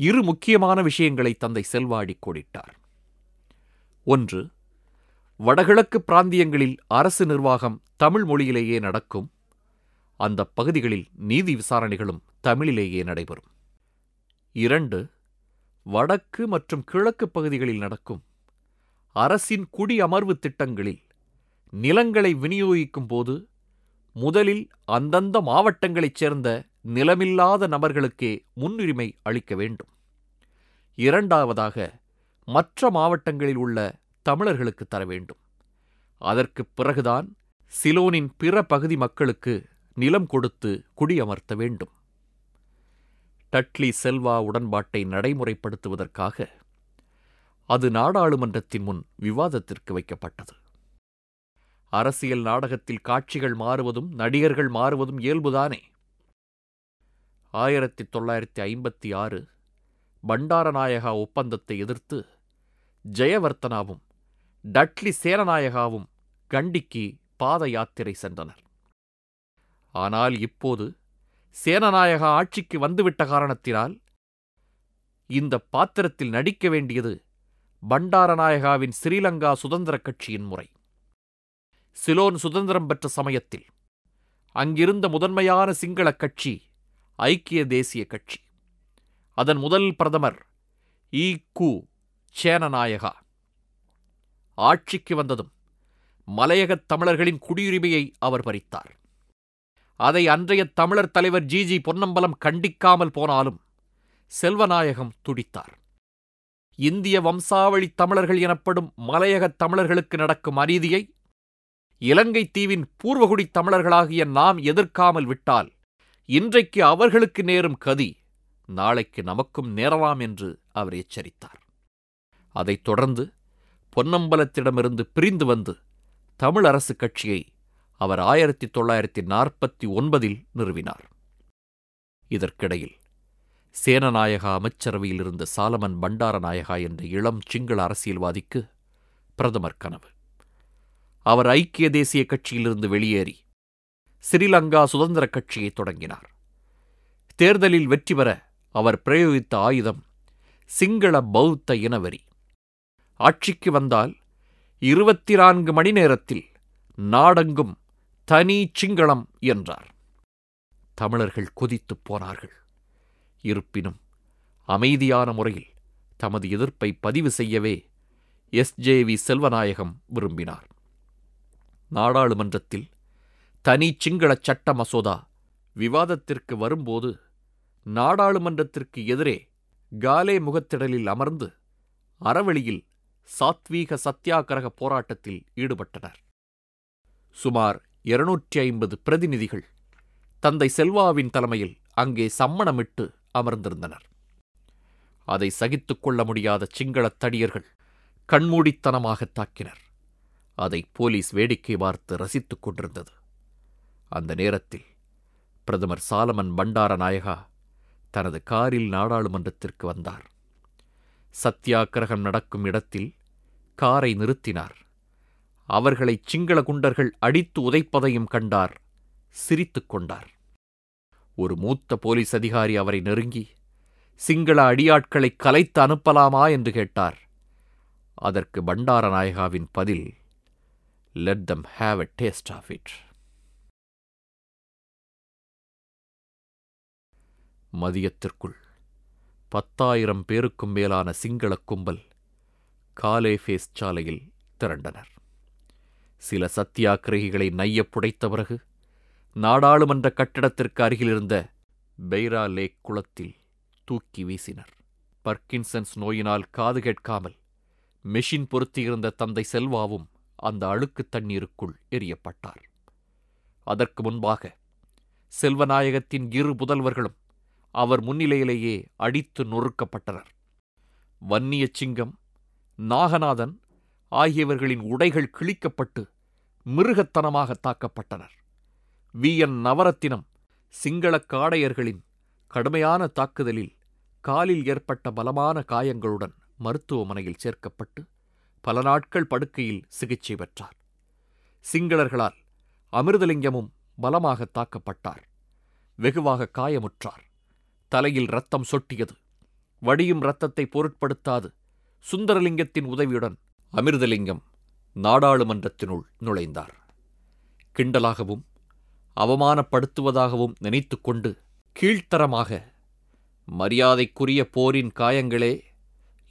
இரு முக்கியமான விஷயங்களை தந்தை செல்வாடி கோடிட்டார். ஒன்று வடகிழக்கு பிராந்தியங்களில் அரசு நிர்வாகம் தமிழ் மொழியிலேயே நடக்கும். அந்த பகுதிகளில் நீதி விசாரணைகளும் தமிழிலேயே நடைபெறும். இரண்டு வடக்கு மற்றும் கிழக்கு பகுதிகளில் நடக்கும். அரசின் குடியமர்வு திட்டங்களில் நிலங்களை விநியோகிக்கும் போது முதலில் அந்தந்த மாவட்டங்களைச் சேர்ந்த நிலமில்லாத நபர்களுக்கே முன்னுரிமை அளிக்க வேண்டும். இரண்டாவதாக மற்ற மாவட்டங்களில் உள்ள தமிழர்களுக்கு தர வேண்டும். அதற்குப் பிறகுதான் சிலோனின் பிற பகுதி மக்களுக்கு நிலம் கொடுத்து குடியமர்த்த வேண்டும். டட்லி செல்வா உடன்பாட்டை நடைமுறைப்படுத்துவதற்காக அது நாடாளுமன்றத்தின் முன் விவாதத்திற்கு வைக்கப்பட்டது. அரசியல் நாடகத்தில் காட்சிகள் மாறுவதும் நடிகர்கள் மாறுவதும் இயல்புதானே. ஆயிரத்தி தொள்ளாயிரத்தி ஐம்பத்தி ஆறு பண்டாரநாயகா ஒப்பந்தத்தை எதிர்த்து ஜெயவர்த்தனாவும் டட்லி சேனநாயகாவும் கண்டிக்கு பாத யாத்திரை சென்றனர். ஆனால் இப்போது சேனநாயகா ஆட்சிக்கு வந்துவிட்ட காரணத்தினால் இந்த பாத்திரத்தில் நடிக்க வேண்டியது பண்டாரநாயகாவின் ஸ்ரீலங்கா சுதந்திரக் கட்சியின் முறை. சிலோன் சுதந்திரம் பெற்ற சமயத்தில் அங்கிருந்த முதன்மையான சிங்களக் கட்சி ஐக்கிய தேசிய கட்சி. அதன் முதல் பிரதமர் ஈ கு. சேனநாயகா. ஆட்சிக்கு வந்ததும் மலையகத் தமிழர்களின் குடியுரிமையை அவர் பறித்தார். அதை அன்றைய தமிழர் தலைவர் ஜி. ஜி. பொன்னம்பலம் கண்டிக்காமல் போனாலும் செல்வநாயகம் துடித்தார். இந்திய வம்சாவளி தமிழர்கள் எனப்படும் மலையகத் தமிழர்களுக்கு நடக்கும் அநீதியை இலங்கை தீவின் பூர்வகுடி தமிழர்களாகிய நாம் எதிர்க்காமல் விட்டால் இன்றைக்கு அவர்களுக்கு நேரும் கதி நாளைக்கு நமக்கும் நேரலாம் என்று அவர் எச்சரித்தார். அதைத் தொடர்ந்து பொன்னம்பலத்திடமிருந்து பிரிந்து வந்து தமிழ் அரசு கட்சியை அவர் ஆயிரத்தி தொள்ளாயிரத்தி நாற்பத்தி ஒன்பதில் நிறுவினார். இதற்கிடையில் சேனநாயகா அமைச்சரவையில் இருந்த சாலமன் பண்டாரநாயகா என்ற இளம் சிங்கள அரசியல்வாதிக்கு பிரதமர் கனவு. அவர் ஐக்கிய தேசிய கட்சியிலிருந்து வெளியேறி ஸ்ரீலங்கா சுதந்திர கட்சியை தொடங்கினார். தேர்தலில் வெற்றி பெற அவர் பிரயோகித்த ஆயுதம் சிங்கள பௌத்த இனவெறி. ஆட்சிக்கு வந்தால் இருபத்தி நான்கு மணி நேரத்தில் நாடெங்கும் தனி சிங்களம் என்றார். தமிழர்கள் கொதித்துப் போனார்கள். இருப்பினும் அமைதியான முறையில் தமது எதிர்ப்பை பதிவு செய்யவே எஸ்ஜேவி செல்வநாயகம் விரும்பினார். நாடாளுமன்றத்தில் தனி சிங்கள சட்ட மசோதா விவாதத்திற்கு வரும்போது நாடாளுமன்றத்திற்கு எதிரே காலே முகத்திடலில் அமர்ந்து அறவழியில் சாத்வீக சத்தியாகிரக போராட்டத்தில் ஈடுபட்டனர். சுமார் இருநூற்றி ஐம்பது பிரதிநிதிகள் தந்தை செல்வாவின் தலைமையில் அங்கே சம்மணமிட்டு அமர்ந்திருந்தனர். அதை சகித்துக் கொள்ள முடியாத சிங்களத் தடியர்கள் கண்மூடித்தனமாகத் தாக்கினர். அதை போலீஸ் வேடிக்கை பார்த்து ரசித்துக் கொண்டிருந்தது. அந்த நேரத்தில் பிரதமர் சாலமன் பண்டாரநாயகா தனது காரில் நாடாளுமன்றத்திற்கு வந்தார். சத்தியாகிரகம் நடக்கும் இடத்தில் காரை நிறுத்தினார். அவர்களை சிங்கள குண்டர்கள் அடித்து உதைப்பதையும் கண்டார். சிரித்துக் கொண்டார். ஒரு மூத்த போலீஸ் அதிகாரி அவரை நெருங்கி சிங்கள அடியாட்களை கலைத்து அனுப்பலாமா? என்று கேட்டார். அதற்கு பண்டாரநாயகாவின் பதில் let them have a taste of it மதியத்திற்குள். பத்தாயிரம் பேருக்கும் மேலான சிங்கள கும்பல் காலேஃபேஸ் சாலையில் திரண்டனர். சில சத்தியாகிரகிகளை நையப் புடைத்த பிறகு நாடாளுமன்ற கட்டிடத்திற்கு அருகிலிருந்த பெய்ரா லேக் குளத்தில் தூக்கி வீசினர். பர்கின்சன்ஸ் நோயினால் காது கேட்காமல் மெஷின் பொருத்தியிருந்த தந்தை செல்வாவும் அந்த அழுக்கு தண்ணீருக்குள் எரியப்பட்டார். அதற்கு முன்பாக செல்வநாயகத்தின் இரு புதல்வர்களும் அவர் முன்னிலையிலேயே அடித்து நொறுக்கப்பட்டனர். வன்னிய சிங்கம் நாகநாதன் ஆகியவர்களின் உடைகள் கிழிக்கப்பட்டு மிருகத்தனமாக தாக்கப்பட்டனர். வி என் நவரத்தினம் சிங்களக் காடையர்களின் கடுமையான தாக்குதலில் காலில் ஏற்பட்ட பலமான காயங்களுடன் மருத்துவமனையில் சேர்க்கப்பட்டு பல நாட்கள் படுக்கையில் சிகிச்சை பெற்றார். சிங்களர்களால் அமிர்தலிங்கமும் பலமாக தாக்கப்பட்டார். வெகுவாக காயமுற்றார். தலையில் ரத்தம் சொட்டியது. வடியும் ரத்தத்தை பொருட்படுத்தாது. சுந்தரலிங்கத்தின் உதவியுடன் அமிர்தலிங்கம் நாடாளுமன்றத்தினுள் நுழைந்தார். கிண்டலாகவும் அவமானப்படுத்துவதாகவும் நினைத்துக்கொண்டு கீழ்த்தரமாக மரியாதைக்குரிய போரின் காயங்களே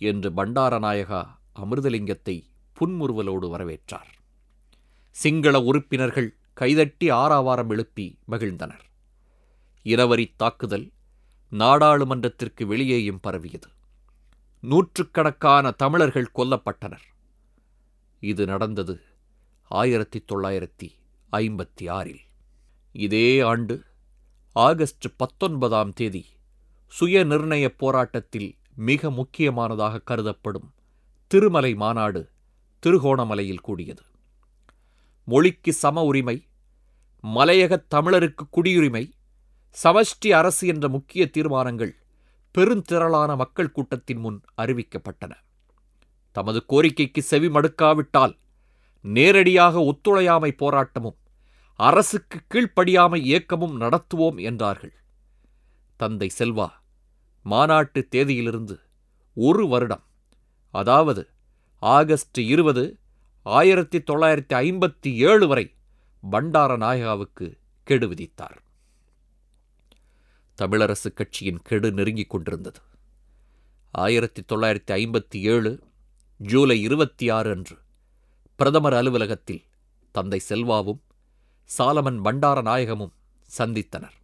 என்று பண்டாரநாயகா அமிர்தலிங்கத்தை புன்முறுவலோடு வரவேற்றார். சிங்கள உறுப்பினர்கள் கைதட்டி ஆறாவாரம் எழுப்பி மகிழ்ந்தனர். இரவரி தாக்குதல் நாடாளுமன்றத்திற்கு வெளியேயும் பரவியது. நூற்றுக்கணக்கான தமிழர்கள் கொல்லப்பட்டனர். இது நடந்தது ஆயிரத்தி தொள்ளாயிரத்தி ஐம்பத்தி ஆறில். இதே ஆண்டு ஆகஸ்ட் பத்தொன்பதாம் தேதி சுய நிர்ணய போராட்டத்தில் மிக முக்கியமானதாக கருதப்படும் திருமலை மாநாடு திருகோணமலையில் கூடியது. மொழிக்கு சம உரிமை மலையகத் தமிழருக்கு குடியுரிமை சமஷ்டி அரசு என்ற முக்கிய தீர்மானங்கள் பெருந்திரளான மக்கள் கூட்டத்தின் முன் அறிவிக்கப்பட்டன. தமது கோரிக்கைக்கு செவி மடுக்காவிட்டால் நேரடியாக ஒத்துழையாமை போராட்டமும் அரசுக்கு கீழ்ப்படியாமை இயக்கமும் நடத்துவோம் என்றார்கள். தந்தை செல்வா மாநாட்டு தேதியிலிருந்து ஒரு வருடம் அதாவது ஆகஸ்ட் இருபது ஆயிரத்தி தொள்ளாயிரத்தி ஐம்பத்தி ஏழு வரை பண்டாரநாயகாவுக்கு கெடு விதித்தார். தமிழரசுக் கட்சியின் கெடு நெருங்கிக் கொண்டிருந்தது. ஆயிரத்தி தொள்ளாயிரத்தி ஐம்பத்தி ஏழு ஜூலை இருபத்தி ஆறு அன்று பிரதமர் அலுவலகத்தில் தந்தை செல்வாவும் சாலமன் பண்டார நாயகமும் சந்தித்தனர்.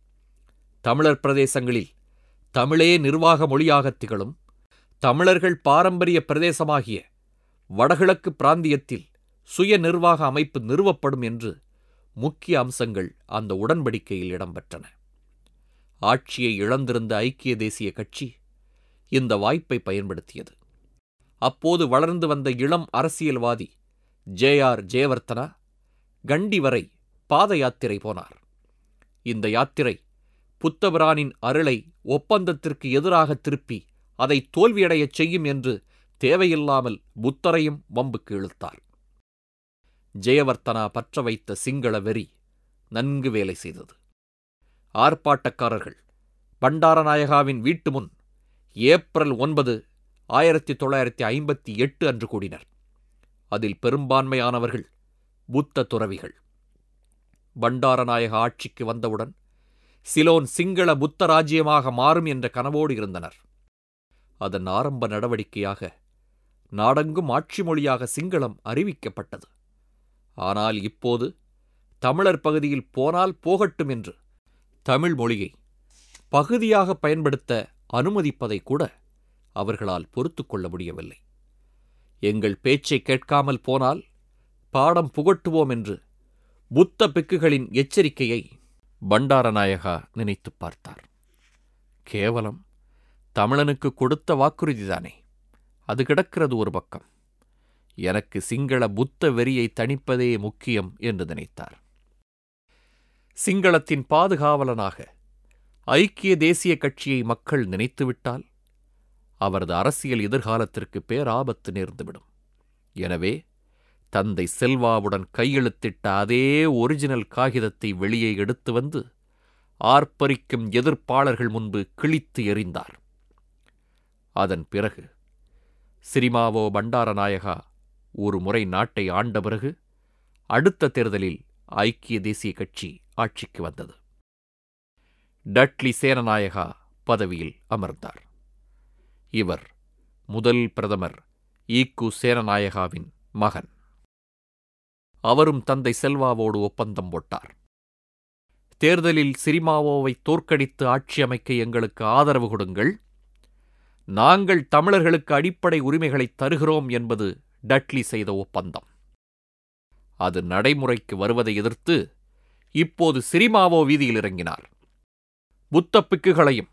தமிழர் பிரதேசங்களில் தமிழே நிர்வாக மொழியாக திகழும் தமிழர்கள் பாரம்பரிய பிரதேசமாகிய வடகிழக்கு பிராந்தியத்தில் சுய நிர்வாக அமைப்பு நிறுவப்படும் என்று முக்கிய அம்சங்கள் அந்த உடன்படிக்கையில் இடம்பெற்றன. ஆட்சியை இழந்திருந்த ஐக்கிய தேசிய கட்சி இந்த வாய்ப்பை பயன்படுத்தியது. அப்போது வளர்ந்து வந்த இளம் அரசியல்வாதி ஜே ஆர் ஜெயவர்த்தனா கண்டி வரை பாத யாத்திரை போனார். இந்த யாத்திரை புத்தபிரானின் அருளை ஒப்பந்தத்திற்கு எதிராக திருப்பி அதை தோல்வியடையச் செய்யும் என்று தேவையில்லாமல் புத்தரையும் வம்புக்கு இழுத்தார். ஜெயவர்த்தனா பற்ற வைத்த சிங்கள வெறி நன்கு வேலை செய்தது. ஆர்ப்பாட்டக்காரர்கள். பண்டாரநாயகாவின் வீட்டு முன் ஏப்ரல் ஒன்பது ஆயிரத்தி தொள்ளாயிரத்தி ஐம்பத்தி எட்டு அன்று கூடினர். அதில் பெரும்பான்மையானவர்கள் புத்த துறவிகள். பண்டாரநாயக ஆட்சிக்கு வந்தவுடன் சிலோன் சிங்கள புத்த ராஜ்யமாக மாறும் என்ற கனவோடு இருந்தனர். அதன் ஆரம்ப நடவடிக்கையாக நாடெங்கும் ஆட்சி மொழியாக சிங்களம் அறிவிக்கப்பட்டது. ஆனால் இப்போது தமிழர் பகுதியில் போனால் போகட்டும் என்று தமிழ் மொழியை பகுதியாக பயன்படுத்த அனுமதிப்பதை கூட அவர்களால் பொறுத்து கொள்ள முடியவில்லை. எங்கள் பேச்சை கேட்காமல் போனால் பாடம் புகட்டுவோம் என்று புத்த பிக்குகளின் எச்சரிக்கையை பண்டாரநாயகா நினைத்துப் பார்த்தார். கேவலம் தமிழனுக்கு கொடுத்த வாக்குறுதிதானே அது கிடக்கிறது ஒரு பக்கம். எனக்கு சிங்கள புத்த வெறியை தணிப்பதே முக்கியம் என்று நினைத்தார். சிங்களத்தின் பாதுகாவலனாக ஐக்கிய தேசிய கட்சியை மக்கள் நினைத்துவிட்டால் அவரது அரசியல் எதிர்காலத்திற்கு பேராபத்து நேர்ந்துவிடும். எனவே தந்தை செல்வாவுடன் கையெழுத்திட்ட அதே ஒரிஜினல் காகிதத்தை வெளியே எடுத்து வந்து ஆர்ப்பரிக்கும் எதிர்ப்பாளர்கள் முன்பு கிழித்து எறிந்தார். அதன் பிறகு சிரிமாவோ பண்டாரநாயகா ஒரு முறை நாட்டை ஆண்ட பிறகு அடுத்த தேர்தலில் ஐக்கிய தேசிய கட்சி ஆட்சிக்கு வந்தது. டட்லி சேனநாயகா பதவியில் அமர்ந்தார். இவர் முதல் பிரதமர் ஈக்கு சேனநாயகாவின் மகன். அவரும் தந்தை செல்வாவோடு ஒப்பந்தம் போட்டார். தேர்தலில் சிரிமாவோவை தோற்கடித்து ஆட்சி அமைக்க எங்களுக்கு ஆதரவு கொடுங்கள். நாங்கள் தமிழர்களுக்கு அடிப்படை உரிமைகளை தருகிறோம் என்பது டட்லி செய்த ஒப்பந்தம். அது நடைமுறைக்கு வருவதை எதிர்த்து இப்போது சிரிமாவோ வீதியில் இறங்கினார். புத்த பிக்குகளையும்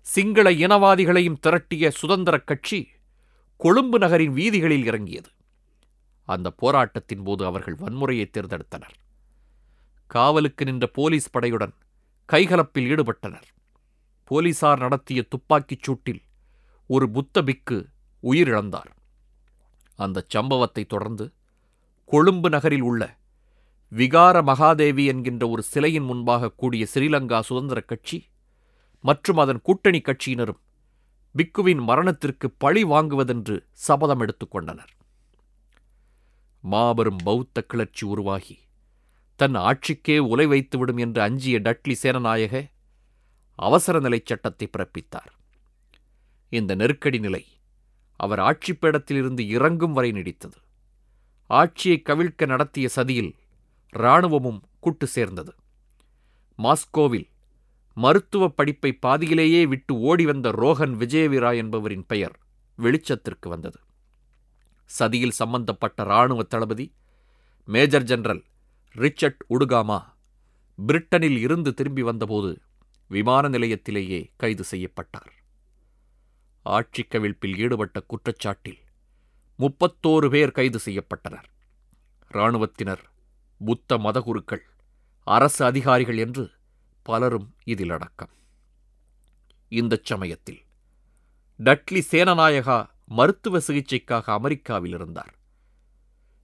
சிங்கள இனவாதிகளையும் திரட்டிய சுதந்திரக் கட்சி கொழும்பு நகரின் வீதிகளில் இறங்கியது. அந்த போராட்டத்தின் போது அவர்கள் வன்முறையை தேர்ந்தெடுத்தனர். காவலுக்கு நின்ற போலீஸ் படையுடன் கைகலப்பில் ஈடுபட்டனர். போலீசார் நடத்திய துப்பாக்கிச் சூட்டில் ஒரு புத்த பிக்கு உயிரிழந்தார். அந்தச் சம்பவத்தைத் தொடர்ந்து கொழும்பு நகரில் உள்ள விகார மகாதேவி என்கின்ற ஒரு சிலையின் முன்பாக கூடிய ஸ்ரீலங்கா சுதந்திரக் கட்சி மற்றும் அதன் கூட்டணி கட்சியினரும் பிக்குவின் மரணத்திற்கு பழி வாங்குவதென்று சபதம் எடுத்துக் கொண்டனர். மாபெரும் பௌத்த கிளர்ச்சி உருவாகி தன் ஆட்சிக்கே உலை வைத்துவிடும் என்று அஞ்சிய டட்லி சேனநாயக அவசர நிலைச் சட்டத்தை பிறப்பித்தார். இந்த நெருக்கடி நிலை அவர் ஆட்சிப்பீடத்திலிருந்து இறங்கும் வரை நீடித்தது. ஆட்சியை கவிழ்க்க நடத்திய சதியில் இராணுவமும் கூட்டு சேர்ந்தது. மாஸ்கோவில் மருத்துவப் படிப்பை பாதியிலேயே விட்டு ஓடி வந்த ரோஹன் விஜயவீரா என்பவரின் பெயர் வெளிச்சத்திற்கு வந்தது. சதியில் சம்பந்தப்பட்ட இராணுவ தளபதி மேஜர் ஜெனரல் ரிச்சர்ட் உடுகாமா பிரிட்டனில் இருந்து திரும்பி வந்தபோது விமான நிலையத்திலேயே கைது செய்யப்பட்டார். ஆட்சி கவிழ்ப்பில் ஈடுபட்ட குற்றச்சாட்டில் முப்பத்தோரு பேர் கைது செய்யப்பட்டனர். இராணுவத்தினர் புத்த மதகுருக்கள் அரசு அதிகாரிகள் என்று பலரும் இதில் அடக்கம். இந்தச் சமயத்தில் டட்லி சேனநாயகா மருத்துவ சிகிச்சைக்காக அமெரிக்காவில் இருந்தார்.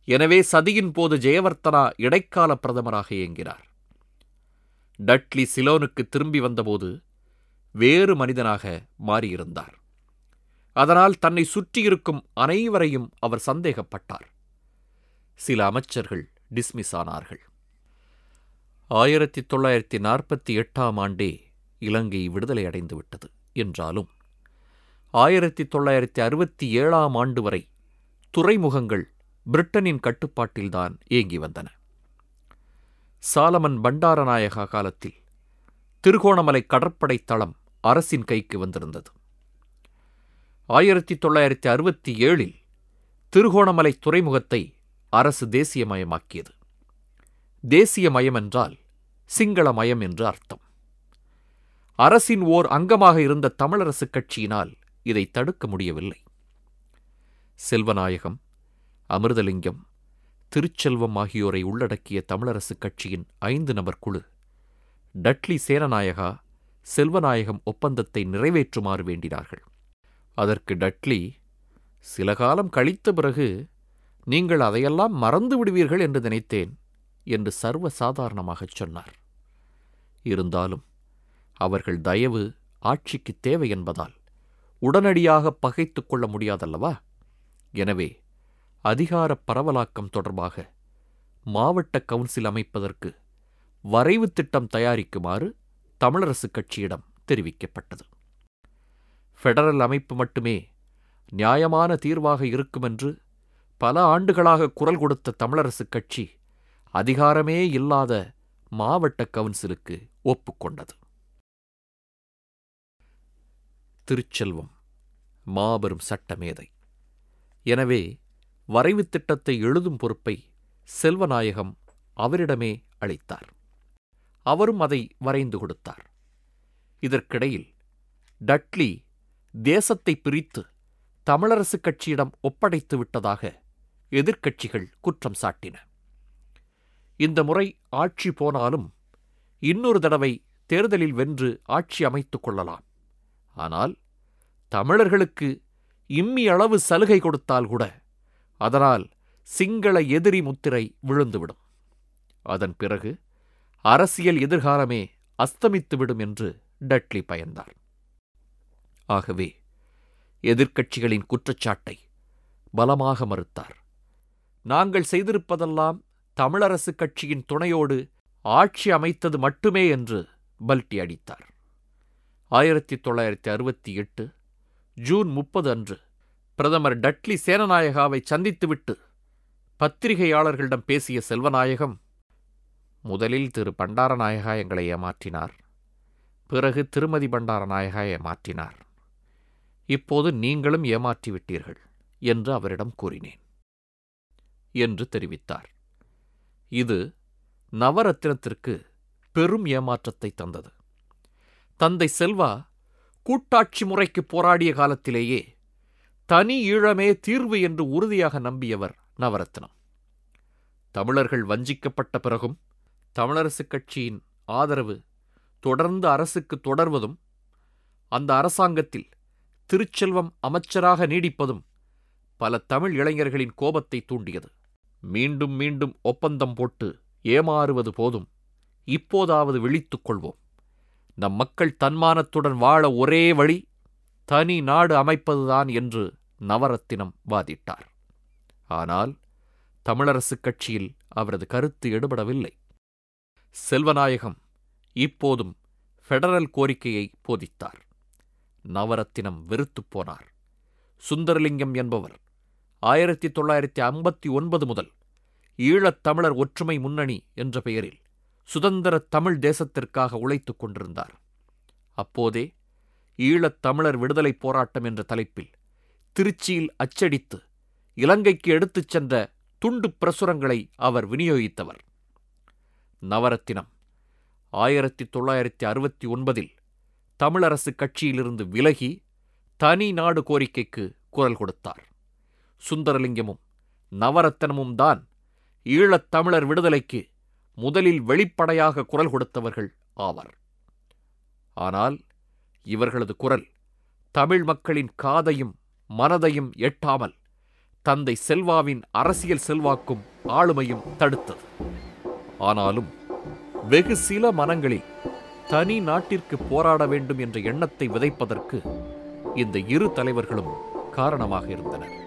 எனவே சதியின் போது ஜெயவர்த்தனா இடைக்கால பிரதமராக இயங்கினார். டட்லி சிலோனுக்கு திரும்பி வந்தபோது வேறு மனிதனாக மாறியிருந்தார். அதனால் தன்னை சுற்றியிருக்கும் அனைவரையும் அவர் சந்தேகப்பட்டார். சில அமைச்சர்கள் டிஸ்மிஸ் ஆனார்கள். ஆயிரத்தி தொள்ளாயிரத்தி நாற்பத்தி எட்டாம் ஆண்டே இலங்கை விடுதலை அடைந்துவிட்டது என்றாலும் ஆயிரத்தி தொள்ளாயிரத்தி அறுபத்தி ஏழாம் ஆண்டு வரை துறைமுகங்கள் பிரிட்டனின் கட்டுப்பாட்டில்தான் இயங்கி வந்தன. சாலமன் பண்டாரநாயகா காலத்தில் திருகோணமலை கடற்படை தளம் அரசின் கைக்கு வந்திருந்தது. ஆயிரத்தி தொள்ளாயிரத்தி அறுபத்தி ஏழில் திருகோணமலை துறைமுகத்தை அரசு தேசியமயமாக்கியது தேசியமயம் என்றால் சிங்களமயம் என்று அர்த்தம். அரசின் ஓர் அங்கமாக இருந்த தமிழரசுக் கட்சியினால் இதை தடுக்க முடியவில்லை. செல்வநாயகம் அமிர்தலிங்கம் திருச்செல்வம் ஆகியோரை உள்ளடக்கிய தமிழரசுக் கட்சியின் ஐந்து நபர் குழு டட்லி சேனநாயகா செல்வநாயகம் ஒப்பந்தத்தை நிறைவேற்றுமாறு வேண்டினார்கள். அதற்கு டட்லி சில காலம் கழித்த பிறகு நீங்கள் அதையெல்லாம் மறந்து விடுவீர்கள் என்று நினைத்தேன் என்று சர்வ சாதாரணமாகச் சொன்னார். இருந்தாலும் அவர்கள் தயவு ஆட்சிக்கு தேவை என்பதால் உடனடியாக பகைத்து கொள்ள முடியாதல்லவா? எனவே அதிகார பரவலாக்கம் தொடர்பாக மாவட்ட கவுன்சில் அமைப்பதற்கு வரைவு திட்டம் தயாரிக்குமாறு தமிழரசுக் கட்சியிடம் தெரிவிக்கப்பட்டது. ஃபெடரல் அமைப்பு மட்டுமே நியாயமான தீர்வாக இருக்குமென்று பல ஆண்டுகளாக குரல் கொடுத்த தமிழரசுக் கட்சி அதிகாரமே இல்லாத மாவட்ட கவுன்சிலுக்கு ஒப்புக்கொண்டது திருச்செல்வம் மாபெரும் சட்டமேதை. எனவே வரைவு திட்டத்தை எழுதும் பொறுப்பை செல்வநாயகம் அவரிடமே அளித்தார். அவரும் அதை வரைந்து கொடுத்தார். இதற்கிடையில் டட்லி தேசத்தை பிரித்து தமிழரசுக் கட்சியிடம் ஒப்படைத்து விட்டதாக எதிர்க்கட்சிகள் குற்றம் சாட்டின. இந்த முறை ஆட்சி போனாலும் இன்னொரு தடவை தேர்தலில் வென்று ஆட்சி அமைத்துக் கொள்ளலாம். ஆனால் தமிழர்களுக்கு இம்மி அளவு சலுகை கொடுத்தால் கூட அதனால் சிங்கள எதிரி முத்திரை விழுந்துவிடும். அதன் பிறகு அரசியல் எதிர்காலமே அஸ்தமித்துவிடும் என்று டட்லி பயந்தார். ஆகவே எதிர்க்கட்சிகளின் குற்றச்சாட்டை பலமாக மறுத்தார். நாங்கள் செய்திருப்பதெல்லாம் தமிழரசு கட்சியின் துணையோடு ஆட்சி அமைத்தது மட்டுமே என்று பல்டி அடித்தார். ஆயிரத்தி தொள்ளாயிரத்தி அறுபத்தி எட்டு ஜூன் முப்பது அன்று பிரதமர் டட்லி சேனநாயகாவை சந்தித்துவிட்டு பத்திரிகையாளர்களிடம் பேசிய செல்வநாயகம் முதலில் திரு பண்டாரநாயகா எங்களை ஏமாற்றினார் பிறகு திருமதி பண்டாரநாயகா ஏமாற்றினார். இப்போது நீங்களும் ஏமாற்றிவிட்டீர்கள் என்று அவரிடம் கூறினேன். என்று தெரிவித்தார். இது நவரத்னத்திற்கு பெரும் ஏமாற்றத்தை தந்தது. தந்தை செல்வா கூட்டாட்சி முறைக்கு போராடிய காலத்திலேயே தனி ஈழமே தீர்வு என்று உறுதியாக நம்பியவர் நவரத்னம். தமிழர்கள் வஞ்சிக்கப்பட்ட பிறகும் தமிழரசுக் கட்சியின் ஆதரவு தொடர்ந்து அரசுக்கு தொடர்வதும் அந்த அரசாங்கத்தில் திருச்செல்வம் அமைச்சராக நீடிப்பதும் பல தமிழ் இளைஞர்களின் கோபத்தை தூண்டியது. மீண்டும் மீண்டும் ஒப்பந்தம் போட்டு ஏமாறுவது போதும். இப்போதாவது விழித்துக் கொள்வோம். நம் மக்கள் தன்மானத்துடன் வாழ ஒரே வழி தனி நாடு அமைப்பதுதான் என்று நவரத்தினம் வாதிட்டார். ஆனால் தமிழரசுக் கட்சியில் அவரது கருத்து எடுபடவில்லை. செல்வநாயகம் இப்போதும் ஃபெடரல் கோரிக்கையை போதித்தார். நவரத்தினம் வெறுத்துப் போனார். சுந்தரலிங்கம் என்பவர் ஆயிரத்தி தொள்ளாயிரத்தி ஐம்பத்தி ஒன்பது முதல் ஈழத் தமிழர் ஒற்றுமை முன்னணி என்ற பெயரில் சுதந்திர தமிழ் தேசத்திற்காக உழைத்துக் கொண்டிருந்தார். அப்போதே ஈழத் தமிழர் விடுதலைப் போராட்டம் என்ற தலைப்பில் திருச்சியில் அச்சடித்து இலங்கைக்கு எடுத்துச் சென்ற துண்டு பிரசுரங்களை அவர் விநியோகித்தவர். நவரத்தினம் ஆயிரத்தி தொள்ளாயிரத்தி அறுபத்தி ஒன்பதில் தமிழரசு கட்சியிலிருந்து விலகி தனி நாடு கோரிக்கைக்கு குரல் கொடுத்தார். சுந்தரலிங்கமும் நவரத்தனமும் தான் ஈழத் தமிழர் விடுதலைக்கு முதலில் வெளிப்படையாக குரல் கொடுத்தவர்கள் ஆவர். ஆனால் இவர்களது குரல் தமிழ் மக்களின் காதையும் மனதையும் எட்டாமல் தந்தை செல்வாவின் அரசியல் செல்வாக்கும் ஆளுமையும் தடுத்தது. ஆனாலும் வெகு சில மனங்களில் தனி நாட்டிற்கு போராட வேண்டும் என்ற எண்ணத்தை விதைப்பதற்கு இந்த இரு தலைவர்களும் காரணமாக இருந்தனர்.